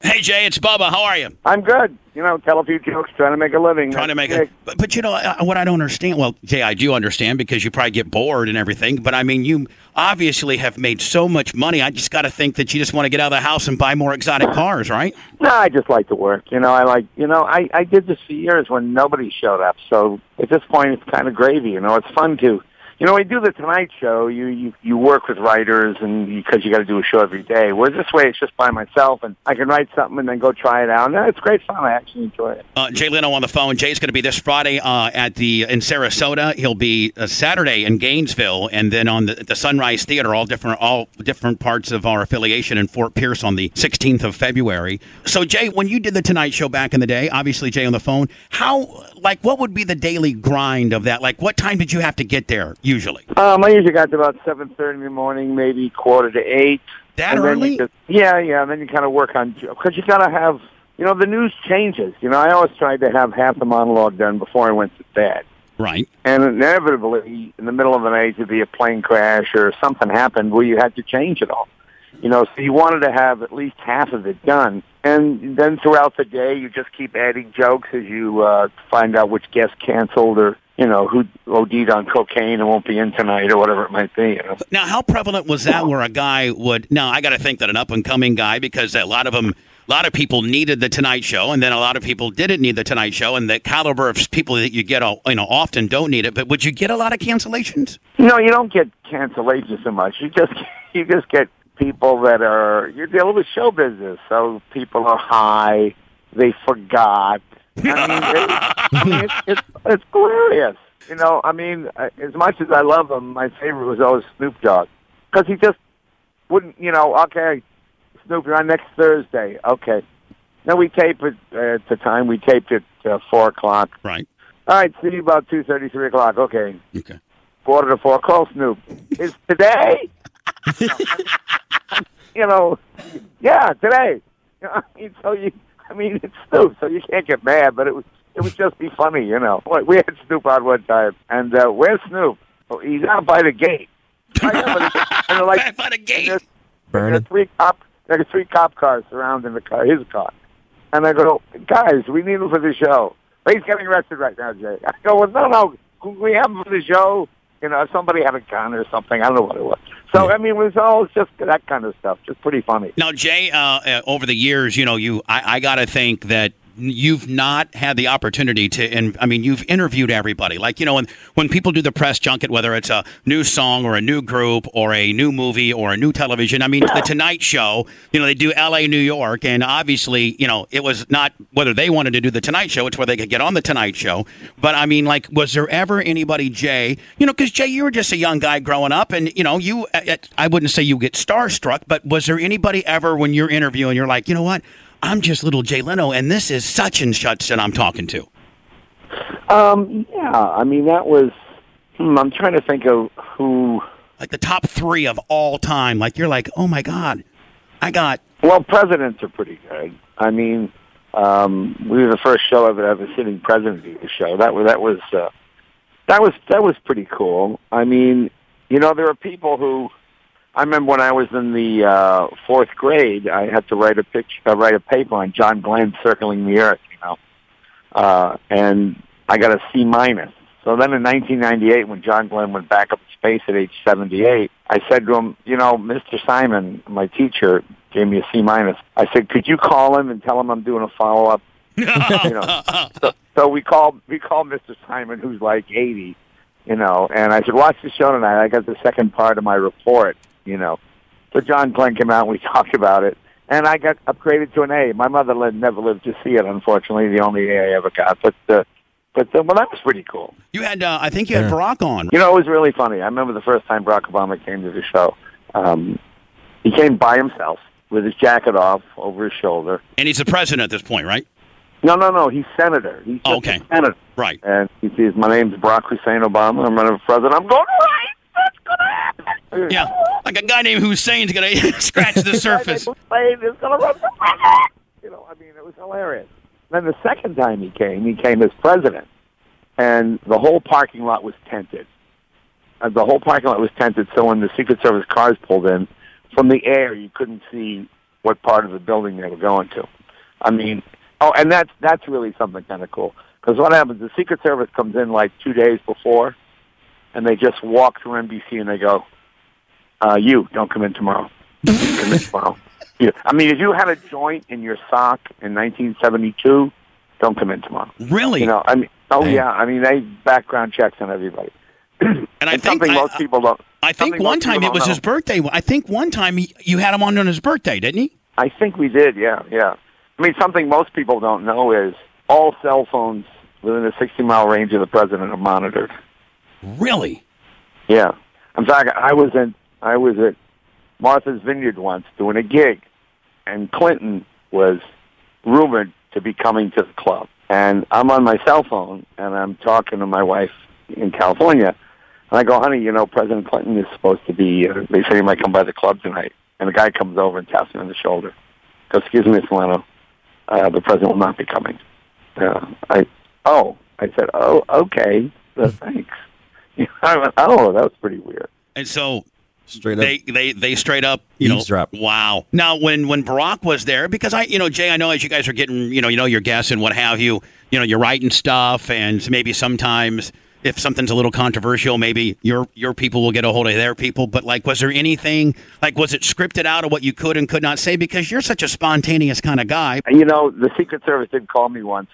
Hey Jay, it's Bubba. How are you? I'm good. You know, tell a few jokes, trying to make a living. Trying to make it, but, but you know what I don't understand. Well, Jay, I do understand because you probably get bored and everything. But I mean, you obviously have made so much money. I just got to think that you just want to get out of the house and buy more exotic cars, right? No, I just like to work. You know, I like. You know, I I did this for years when nobody showed up. So at this point, it's kind of gravy. You know, it's fun to. You know, when you do the Tonight Show, you you you work with writers, and because you got to do a show every day. Whereas this way, it's just by myself, and I can write something and then go try it out. And it's great fun. I actually enjoy it. Uh, Jay Leno on the phone. Jay's going to be this Friday uh, at the in Sarasota. He'll be uh, Saturday in Gainesville, and then on the, the Sunrise Theater. All different, all different parts of our affiliation in Fort Pierce on the 16th of February. So, Jay, when you did the Tonight Show back in the day, obviously Jay on the phone. How, like, what would be the daily grind of that? Like, what time did you have to get there usually? Um, I usually got to about seven thirty in the morning, maybe quarter to eight. That And then early? you just- yeah, yeah. And then you kind of work on because you got to have. You know, the news changes. You know, I always tried to have half the monologue done before I went to bed. Right. And inevitably, in the middle of the night, there'd be a plane crash or something happened where you had to change it all. You know, so you wanted to have at least half of it done. And then throughout the day, you just keep adding jokes as you uh, find out which guest canceled or, you know, who OD'd on cocaine and won't be in tonight or whatever it might be. You know? Now, how prevalent was that where a guy would? Now, I got to think that an up and coming guy, because a lot of them, a lot of people needed the Tonight Show, and then a lot of people didn't need the Tonight Show, and the caliber of people that you get, uh, you know, often don't need it. But would you get a lot of cancellations? No, you don't get cancellations so much. You just you just get people that are you're dealing with show business, so people are high, they forgot. I mean, it, I mean it's, it's it's glorious. You know, I mean, I- as much as I love him, my favorite was always Snoop Dogg because he just wouldn't. You know, okay, Snoop, you're on next Thursday. Okay. Now we tape it uh, at the time. We taped it uh, four o'clock. Right. All right, see you about two thirty, three o'clock. Okay Okay. quarter to four. Call Snoop. Is today? you know, yeah, today. You know, so you, I mean, it's Snoop, so you can't get mad, but it was, it would just be funny, you know. Like, We had Snoop on one time, and uh, where's Snoop? Oh, he's out by the gate. I know, but it's- and they're like, Back by the gate. there's, there's three cop, there's three cop cars surrounding the car, his car, and I go, guys, we need him for the show. But he's getting arrested right now, Jay. I go, well, no, no, we have him for the show. You know, somebody had a gun or something. I don't know what it was. So, I mean, it was all just that kind of stuff. Just pretty funny. Now, Jay, uh, uh, over the years, you know, you, I, I got to think that you've not had the opportunity to, and I mean, you've interviewed everybody. Like, you know, when, when people do the press junket, whether it's a new song or a new group or a new movie or a new television, I mean, the Tonight Show, you know, they do LA, New York, and obviously, you know, it was not whether they wanted to do the Tonight Show, it's where they could get on the Tonight Show. But I mean, like, was there ever anybody, Jay, you know, because Jay, you were just a young guy growing up, and, you know, you, I wouldn't say you get starstruck, but was there anybody ever when you're interviewing, you're like, you know what? I'm just little Jay Leno, and this is such and such that I'm talking to. Um, yeah, I mean, that was. Hmm, I'm trying to think of who. Like the top three of all time. Like you're like, oh my god, I got. Well, presidents are pretty good. I mean, um, we were the first show ever to have a sitting president do the show. That was that was uh, that was that was pretty cool. I mean, you know, there are people who. I remember when I was in the uh, fourth grade, I had to write a picture, uh, write a paper on John Glenn circling the Earth. You know, uh, and I got a C minus. So then in 1998, when John Glenn went back up to space at age 78, I said to him, you know, Mr. Simon, my teacher, gave me a C minus. I said, could you call him and tell him I'm doing a follow up? you know, so, so we called we called Mr. Simon, who's like 80, you know. And I said, watch the show tonight. I got the second part of my report, you know. So John Glenn came out and we talked about it. And I got upgraded to an A. My mother lived, never lived to see it, unfortunately, the only A I ever got. But, uh, but uh, well, that was pretty cool. You had, uh, I think you had Yeah. Barack on. You know, it was really funny. I remember the first time Barack Obama came to the show. Um, he came by himself with his jacket off over his shoulder. And he's the president at this point, right? No, no, no. He's senator. He's just Okay. senator. Right. And he says, "My name's Barack Hussein Obama. I'm running for president." I'm going right. That's gonna happen. Yeah. Like a guy named Hussein's going to scratch the surface. Hussein gonna run for president. You know, I mean, it was hilarious. Then the second time he came, he came as president, and the whole parking lot was tented. Uh, the whole parking lot was tented, so when the Secret Service cars pulled in, from the air you couldn't see what part of the building they were going to. I mean, oh, and that's that's really something kind of cool. Because what happens? The Secret Service comes in like two days before, and they just walk through NBC and they go, uh, "You don't come in tomorrow. come in tomorrow." I mean, if you had a joint in your sock in 1972, don't come in tomorrow. Really? You know, I mean, oh yeah, I mean, they background checks on everybody. and I And think something I, most people don't. I think one time it was know. his birthday. I think one time he, you had him on on his birthday, didn't he? I think we did, yeah, yeah. I mean, something most people don't know is all cell phones within a 60 mile range of the president are monitored. Really? Yeah, I'm sorry. I was in. I was at Martha's Vineyard once doing a gig, and Clinton was rumored to be coming to the club. And I'm on my cell phone, and I'm talking to my wife in California. And I go, honey, you know, President Clinton is supposed to be. Uh, they say he might come by the club tonight. And the guy comes over and taps me on the shoulder. Goes, excuse me, Miss Leno, uh, the president will not be coming. Uh, I, oh, I said, oh, okay, uh, thanks. I went, oh, that was pretty weird. And so Straight up. they, they they straight up you Eavesdrop. know wow now when when barack was there because i you know jay i know as you guys are getting you know you know your guests and what have you you know you're writing stuff and maybe sometimes if something's a little controversial maybe your your people will get a hold of their people but like was there anything like was it scripted out of what you could and could not say because you're such a spontaneous kind of guy You know, the Secret Service did call me once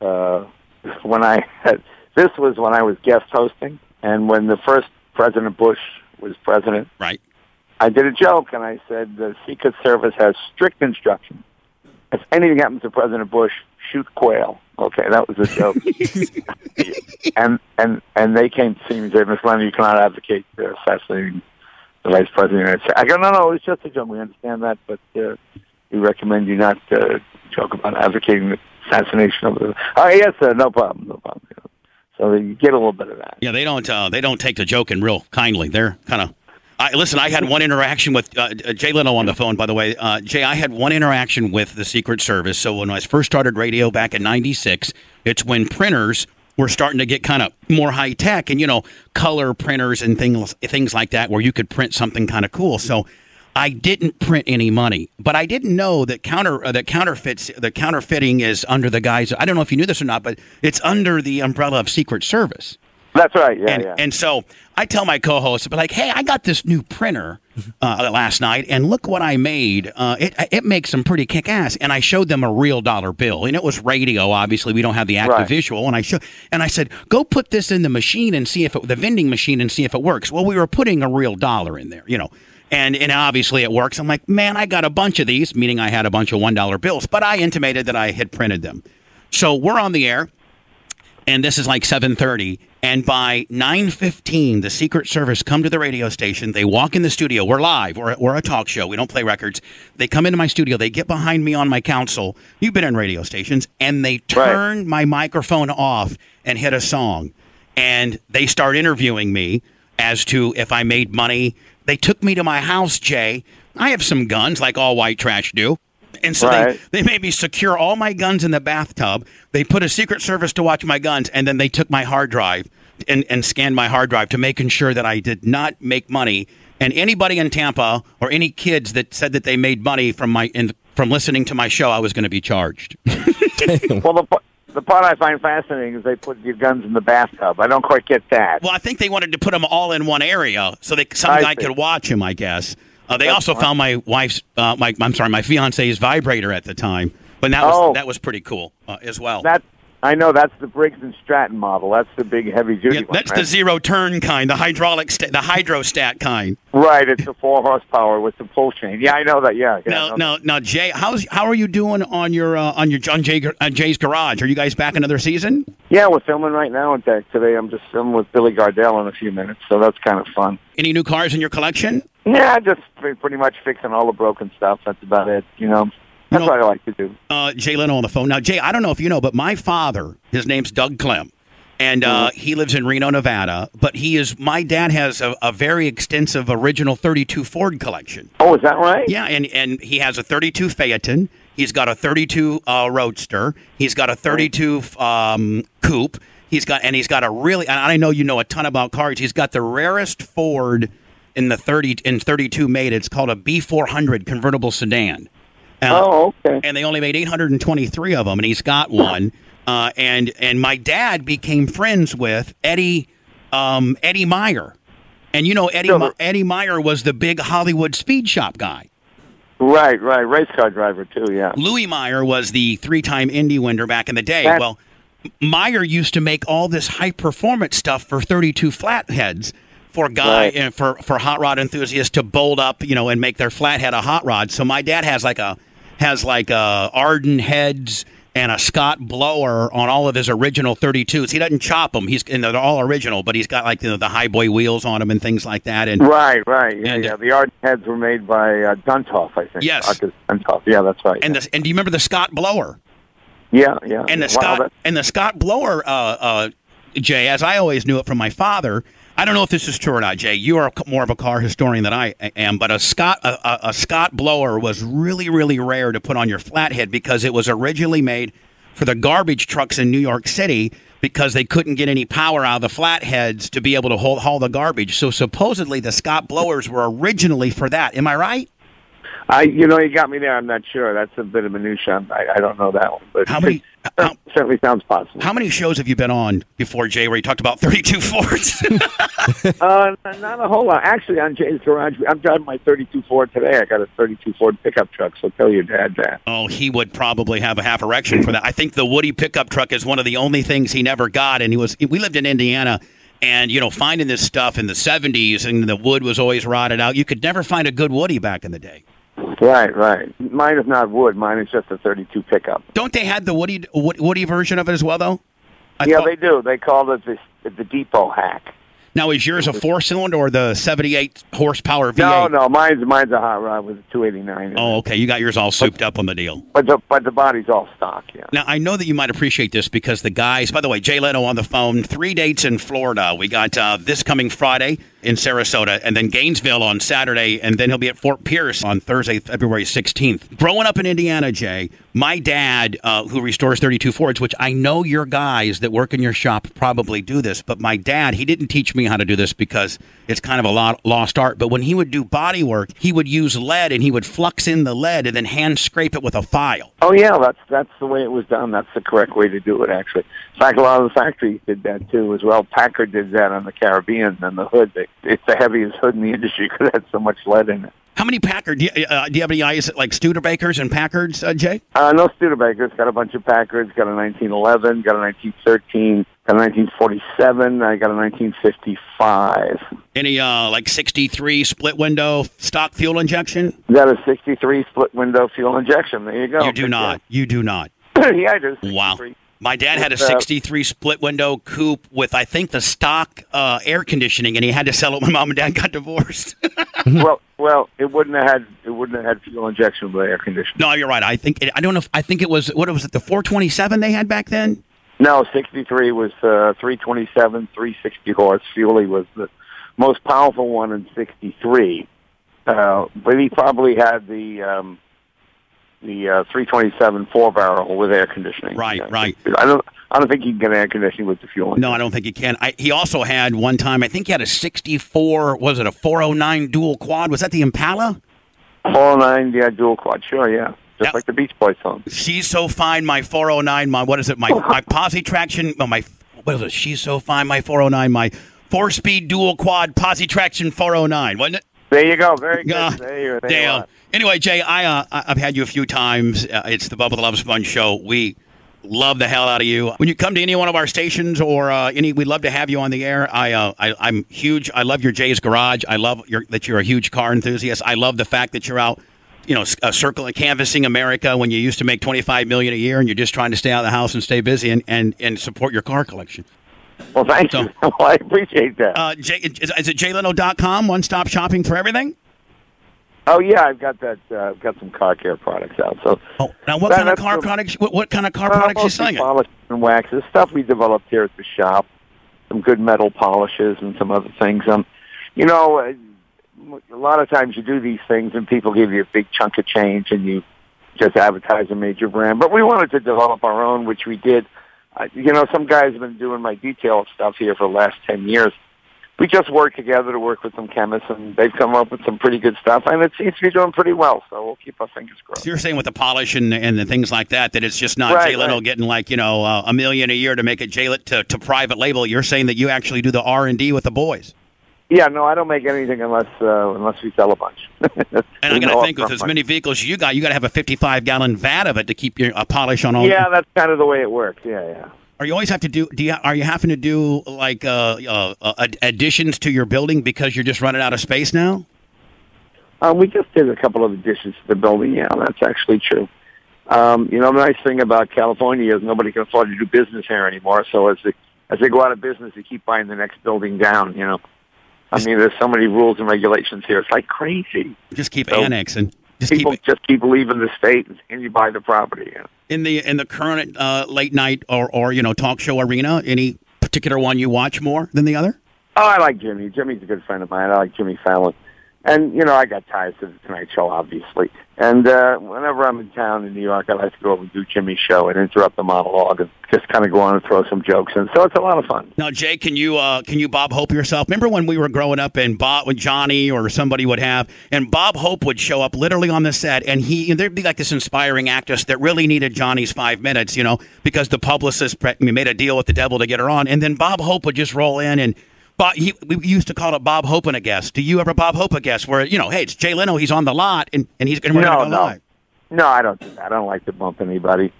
uh, when I had. This was when I was guest hosting, and when the first President Bush was president, right I did a joke and I said the Secret Service has strict instructions. If anything happens to President Bush, shoot quail. Okay, that was a joke. and and and they came to see me and said, Miss Lennon, you cannot advocate uh, assassinating the vice president of the United States. I go, no, no, it's just a joke. We understand that, but uh, we recommend you not uh, joke about advocating the assassination of the. Oh yes, sir, no problem, no problem. So you get a little bit of that. yeah they don't uh, they don't take the joking real kindly they're kind of I, listen, I had one interaction with uh, uh, Jay Leno on the phone, by the way. Uh, Jay, I had one interaction with the Secret Service. So when I first started radio back in 96, it's when printers were starting to get kind of more high tech and, you know, color printers and things, things like that where you could print something kind of cool. So I didn't print any money, but I didn't know that counter uh, that counterfeits the counterfeiting is under the guise. I don't know if you knew this or not, but it's under the umbrella of Secret Service. That's right. Yeah, and, yeah. and so I tell my co-host, but like, hey, I got this new printer uh, last night, and look what I made. Uh, it it makes some pretty kick ass. And I showed them a real dollar bill, and it was radio. Obviously, we don't have the active Right. visual. And I show, and I said, go put this in the machine and see if it, the vending machine and see if it works. Well, we were putting a real dollar in there, you know. And, and obviously it works. I'm like, man, I got a bunch of these, meaning I had a bunch of $1 bills, but I intimated that I had printed them. So we're on the air and this is like 7.30 and by 9.15 the secret service come to the radio station. They walk in the studio. We're live. We're, we're a talk show. We don't play records. They come into my studio. They get behind me on my console you've been in radio stations. And they turn my microphone off and hit a song. And they start interviewing me as to if i made money they took me to my house jay i have some guns like all white trash do and so Right. they, they made me secure all my guns in the bathtub. They put a secret service to watch my guns, and then they took my hard drive and, and scanned my hard drive to making sure that I did not make money. And anybody in Tampa or any kids that said that they made money from my in, from listening to my show, I was going to be charged. Well, the the part I find fascinating is they put your guns in the bathtub. I don't quite get that. well, I think they wanted to put them all in one area so that some I guy see. could watch them. I guess uh, they That's also found my wife's, uh, my I'm sorry, my fiance's vibrator at the time. But that was Oh. that was pretty cool uh, as well. That I know that's the Briggs and Stratton model. That's the big heavy duty Yeah, one. that's right? the zero turn kind, the hydraulic, sta- the hydrostat kind. right. It's the four horsepower with the pull chain. Yeah, I know that. Yeah. yeah Now, no, now, now, Jay, how's how are you doing on your uh, on your on Jay, uh, Jay's garage? Are you guys back another season? Yeah, we're filming right now. In fact, today I'm just filming with Billy Gardell in a few minutes, so that's kind of fun. Any new cars in your collection? Yeah, just pretty much fixing all the broken stuff. That's about it. You know, that's know- what I like to do. Uh, Jay Leno on the phone. Now, Jay, I don't know if you know, but my father, his name's Doug Clem, and uh, he lives in Reno, Nevada. But he is my dad has a, a very extensive original 32 Ford collection. Oh, is that right? Yeah, and and he has a 32 Phaeton. He's got a 32 uh, Roadster. He's got a 32 um, Coupe. He's got and he's got a really. And I know you know a ton about cars. He's got the rarest Ford in the 30 in 32 made. It's called a B400 convertible sedan. Uh, Oh, okay. and they only made 823 of them, and he's got one. Uh, and and my dad became friends with Eddie um, Eddie Meyer, and you know Eddie Sure. Eddie Meyer was the big Hollywood speed shop guy. Right, right. Race car driver too. Yeah. Louis Meyer was the three-time Indy winner back in the day. That- well, Meyer used to make all this high-performance stuff for 32 flatheads for guy Right. uh, for for hot rod enthusiasts to bolt up, you know, and make their flathead a hot rod. So my dad has like a has like a Ardun heads and a Scott blower on all of his original 32s. He doesn't chop them. He's and they're all original, but he's got like you know, the high boy wheels on them and things like that. And Right, right. Yeah, And- yeah. The Arden heads were made by uh, Duntov, I think. Yes. Arkus Duntov. Yeah, that's right. and the, and do you remember the Scott blower? yeah, yeah. and the Wow, Scott that- and the Scott blower, uh, uh, Jay, as I always knew it from my father. I don't know if this is true or not, Jay. You are more of a car historian than I am, but a Scott a, a, Scott blower was really really rare to put on your flathead because it was originally made for the garbage trucks in New York City because they couldn't get any power out of the flatheads to be able to haul the garbage. So supposedly the Scott blowers were originally for that. Am I right? I, you know, you got me there. I'm not sure. That's a bit of minutia. I, I don't know that one, but How many- it how- certainly sounds possible. How many shows have you been on before, Jay, where you talked about 32 Fords? Uh, not a whole lot. Actually, on Jay's garage, I'm driving my 32 Ford today. I got a 32 Ford pickup truck, so tell your dad that. Oh, he would probably have a half erection for that. I think the Woody pickup truck is one of the only things he never got. And he was, we lived in Indiana, and you know, finding this stuff in the '70s, and the wood was always rotted out. You could never find a good Woody back in the day. Right, right. Mine is not wood. Mine is just a 32 pickup. Don't they have the Woody Woody version of it as well, though? I yeah, thought- they do. They call it the, the depot hack. now, is yours a four cylinder or the 78 horsepower V8? No, no, mine's mine's a hot rod with a 289. Oh, okay. You got yours all souped up on the deal. But the but the body's all stock. Yeah. Now, I know that you might appreciate this because the guys, by the way, Jay Leno on the phone, three dates in Florida. We got uh, this coming Friday in Sarasota, and then Gainesville on Saturday, and then he'll be at Fort Pierce on Thursday, February 16th. Growing up in Indiana, Jay, my dad, uh, who restores 32 Fords, which I know your guys that work in your shop probably do this, but my dad, he didn't teach me how to do this because it's kind of a lot, lost art. But when he would do body work, he would use lead and he would flux in the lead and then hand scrape it with a file. Oh yeah, that's that's the way it was done. That's the correct way to do it. Actually, in fact, a lot of the factories did that too as well. Packard did that on the Caribbean and the hood. They, it's the heaviest hood in the industry because it had so much lead in it. How many Packard? Do you, uh, do you have any eyes like Studebakers and Packards, uh, Jay? Uh, no Studebakers. Got a bunch of Packards. Got a 1911. Got a 1913. Got a 1947. I got a 1955. Any uh, like 63 split window stock fuel injection? Got a 63 split window fuel injection. There you go. you do not. You do not. yeah, I do. Wow. 63. My dad had a uh, 63 split window coupe with, I think, the stock uh, air conditioning, and he had to sell it when mom and dad got divorced. well, well, it wouldn't have had it wouldn't have had fuel injection with air conditioning. no, you're right. I think it, I don't know. if I think it was what was it? The 427 they had back then. No, 63 was uh, 327, 360 horse. Fuely was the most powerful one in 63. Uh, but he probably had the um, the uh, 327 four barrel with air conditioning. Right, right. I don't I don't think you can get air conditioning with the fuel. No, I don't think he can. I, he also had one time. I think he had a 64. Was it a 409 dual quad? Was that the Impala? 409, yeah, dual quad. Sure, yeah. Just like the Beach Boys song. She's so fine, my 409, my what is it? My my posi traction, my what is it? She's so fine, my 409, my four speed dual quad posi traction 409, wasn't it? There you go. Very good. Ah, there you, there Damn. Anyway, Jay, I uh, I've had you a few times. Uh, it's the Bubba the Love Sponge show. We love the hell out of you. When you come to any one of our stations or uh, any, we'd love to have you on the air. I, uh, I I'm huge. I love your Jay's Garage. I love your, that you're a huge car enthusiast. I love the fact that you're out you know, a circle and canvassing America when you used to make 25 million a year and you're just trying to stay out of the house and stay busy and, and, and support your car collection. Well, thank so, you. well, I appreciate that. Uh, Jay, is, is it jayleno.com, one-stop shopping for everything? Oh yeah, I've got that. Uh, I've got some car care products out. So, oh, now what kind of car the, products? What, what, kind of car uh, products you selling? Polishes and waxes, stuff we developed here at the shop. Some good metal polishes and some other things. Um, you know, uh, a lot of times you do these things and people give you a big chunk of change and you just advertise a major brand. But we wanted to develop our own, which we did. You know, some guys have been doing my detail stuff here for the last 10 years. We just work together to work with some chemists, and they've come up with some pretty good stuff, and it seems to be doing pretty well. So we'll keep our fingers crossed. So you're saying with the polish and, and the things like that, that it's just not right, Jay Leno right. getting like you know uh, a million a year to make a Jay to, to private label. You're saying that you actually do the R and D with the boys. Yeah, no, I don't make anything unless uh, unless we sell a bunch. and I got to think with as many vehicles you got, you got to have a 55 gallon vat of it to keep your a polish on all. Yeah, that's kind of the way it works. Yeah, yeah. Are you always have to do? Do you are you having to do like uh, uh, uh additions to your building because you're just running out of space now? Um, we just did a couple of additions to the building. Yeah, that's actually true. Um, you know, the nice thing about California is nobody can afford to do business here anymore. So as they as they go out of business, they keep buying the next building down. You know. I mean, there's so many rules and regulations here. It's like crazy. Just keep so annexing. Just people keep just keep leaving the state and you buy the property. Yeah. In the in the current uh, late night or or you know talk show arena, any particular one you watch more than the other? Oh, I like Jimmy. Jimmy's a good friend of mine. I like Jimmy Fallon. And, you know, I got ties to the Tonight Show, obviously. And uh, whenever I'm in town in New York, I like to go over and do Jimmy's show and interrupt the monologue and just kind of go on and throw some jokes in. So it's a lot of fun. Now, Jay, can you uh, can you Bob Hope yourself? Remember when we were growing up and Bob, when Johnny or somebody would have, and Bob Hope would show up literally on the set, and he and there'd be like this inspiring actress that really needed Johnny's five minutes, you know, because the publicist made a deal with the devil to get her on, and then Bob Hope would just roll in and Bob, he, we used to call it Bob Hope and a guest. Do you ever Bob Hope a guest where, you know, hey, it's Jay Leno, he's on the lot and, and he's going to no, go no. live? No, I don't do that. I don't like to bump anybody.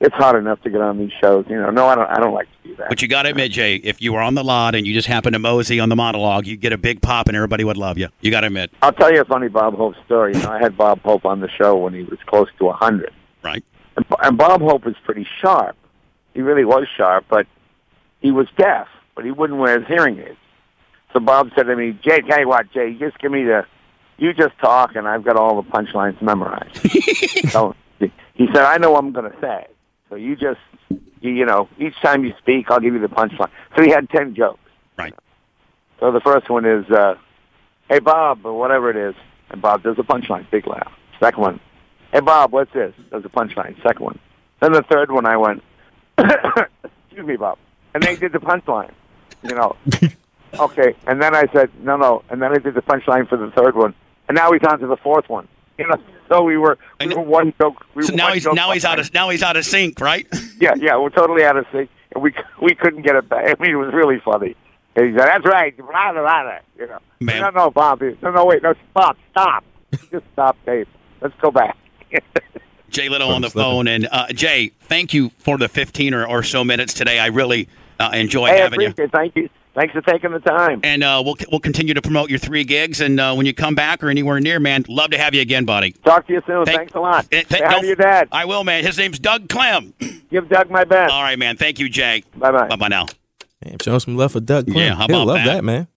It's hard enough to get on these shows. You know, no, I don't. I don't like to do that. But you got to admit, Jay, if you were on the lot and you just happened to mosey on the monologue, you'd get a big pop and everybody would love you. You got to admit. I'll tell you a funny Bob Hope story. You know, I had Bob Hope on the show when he was close to a hundred. Right. And, and Bob Hope was pretty sharp. He really was sharp, but he was deaf. But he wouldn't wear his hearing aids. So Bob said to me, Jay, tell you what, Jay, just give me the, you just talk, and I've got all the punchlines memorized. so he said, I know what I'm going to say. So you just, you, you know, each time you speak, I'll give you the punchline. So he had 10 jokes. Right. So the first one is, uh, hey, Bob, or whatever it is. And Bob does a punchline, big laugh. Second one, hey, Bob, what's this? Does a punchline. Second one. Then the third one, I went, excuse me, Bob. And they did the punchline. You know, Okay, and then I said no, no, and then I did the punchline for the third one, and now he's on to the fourth one. You know, so we were, we were one joke. We so now he's now he's out of now he's out of sync, right? yeah, yeah, we're totally out of sync, and we we couldn't get it back. I mean, it was really funny. And he said, "That's right, blah blah blah." You know, Man. no, no, Bob, no, no, wait, no, stop, stop, just stop, Dave. Let's go back. Jay Leno on the phone, and uh, Jay, thank you for the fifteen or, or so minutes today. I really uh, enjoy hey, having you. Thank you. Thanks for taking the time. And uh, we'll we'll continue to promote your three gigs. And uh, when you come back or anywhere near, man, love to have you again, buddy. Talk to you soon. Thank, Thanks a lot. Th- Say your dad. I will, man. His name's Doug Clem. Give Doug my best. All right, man. Thank you, Jay. Bye bye. Bye bye now. Man, show some love for Doug Clem. Yeah, how about He'll love that? that, man.